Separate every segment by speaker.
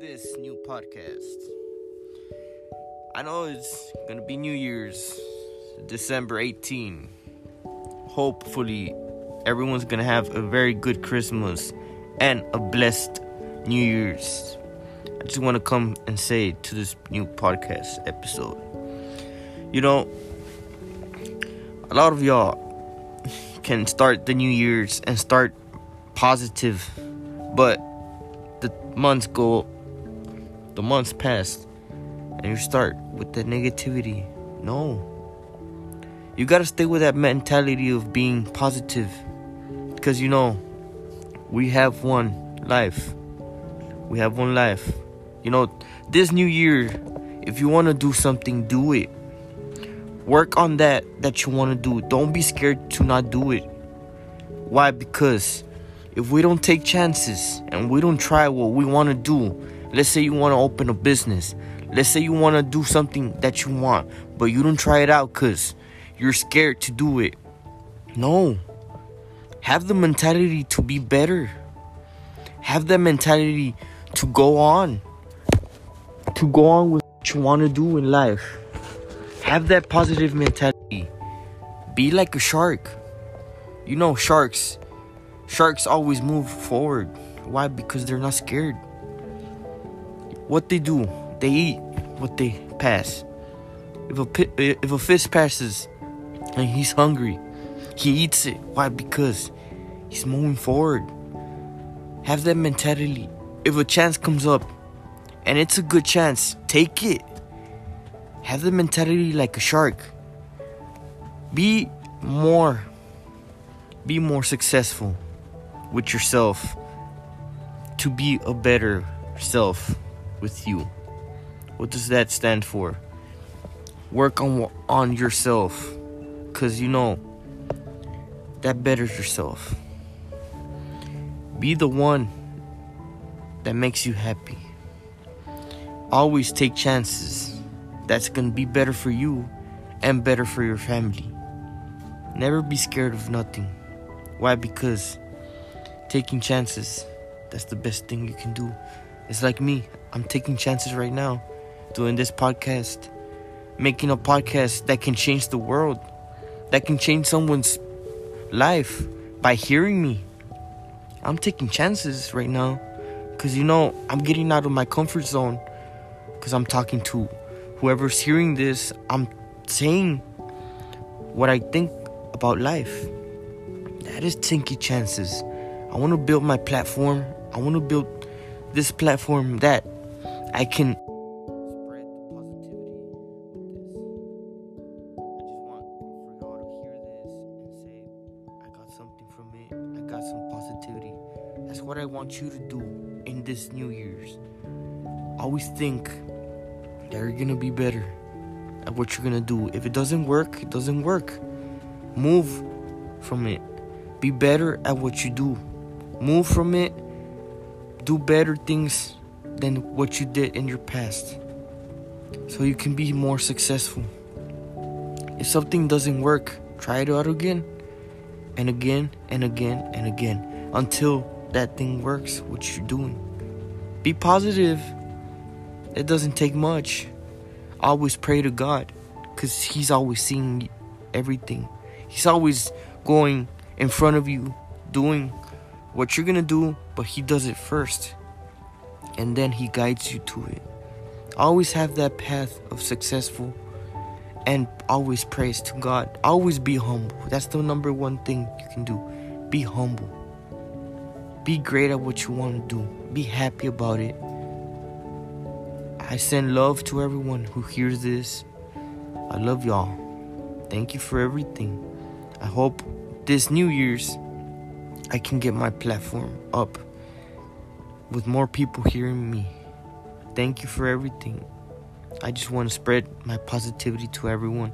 Speaker 1: this new podcast. I know it's gonna be New Year's, December 18. Hopefully, everyone's gonna have a very good Christmas and a blessed New Year's. I just want to come and say to this new podcast episode. You know, a lot of y'all can start the New Year's and start positive, but the months go, the months pass, and you start with the negativity. No. You gotta stay with that mentality of being positive. Because you know, we have one life. We have one life. You know, this new year, if you wanna do something, do it. Work on that that you wanna do. Don't be scared to not do it. Why? Because if we don't take chances and we don't try what we want to do, let's say you want to open a business, let's say you want to do something that you want, but you don't try it out because you're scared to do it. No. Have the mentality to be better. Have the mentality to go on. To go on with what you want to do in life. Have that positive mentality. Be like a shark. You know, sharks Sharks always move forward. Why? Because they're not scared. What they do, they eat what they pass. If a if a fish passes and he's hungry, he eats it. Why? Because he's moving forward. Have that mentality. If a chance comes up and it's a good chance, take it. Have the mentality like a shark. Be more be more successful with yourself to be a better self with you. What does that stand for? Work on on yourself cuz you know that betters yourself. Be the one that makes you happy. Always take chances. That's going to be better for you and better for your family. Never be scared of nothing. Why? Because taking chances. That's the best thing you can do. It's like me. I'm taking chances right now, doing this podcast, making a podcast that can change the world, that can change someone's life by hearing me. I'm taking chances right now because you know, I'm getting out of my comfort zone because I'm talking to whoever's hearing this. I'm saying what I think about life. That is taking chances. I want to build my platform. I want to build this platform that I can spread positivity. I just want for y'all to hear this and say, I got something from it. I got some positivity. That's what I want you to do in this New Year's. Always think that you're gonna be better at what you're gonna do. If it doesn't work, it doesn't work. Move from it. Be better at what you do move from it, do better things than what you did in your past so you can be more successful. If something doesn't work, try it out again and again and again and again until that thing works, what you're doing. Be positive. It doesn't take much. Always pray to God because He's always seeing everything. He's always going in front of you, doing what you're gonna do, but He does it first. And then He guides you to it. Always have that path of successful and always praise to God. Always be humble. That's the number one thing you can do. Be humble. Be great at what you want to do. Be happy about it. I send love to everyone who hears this. I love y'all. Thank you for everything. I hope this New Year's I can get my platform up with more people hearing me. Thank you for everything. I just want to spread my positivity to everyone.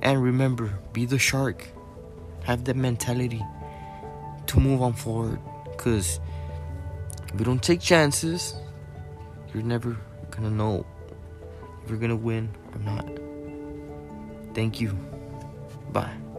Speaker 1: And remember, be the shark. Have that mentality to move on forward. Because if you don't take chances, you're never going to know if you're going to win or not. Thank you. Bye.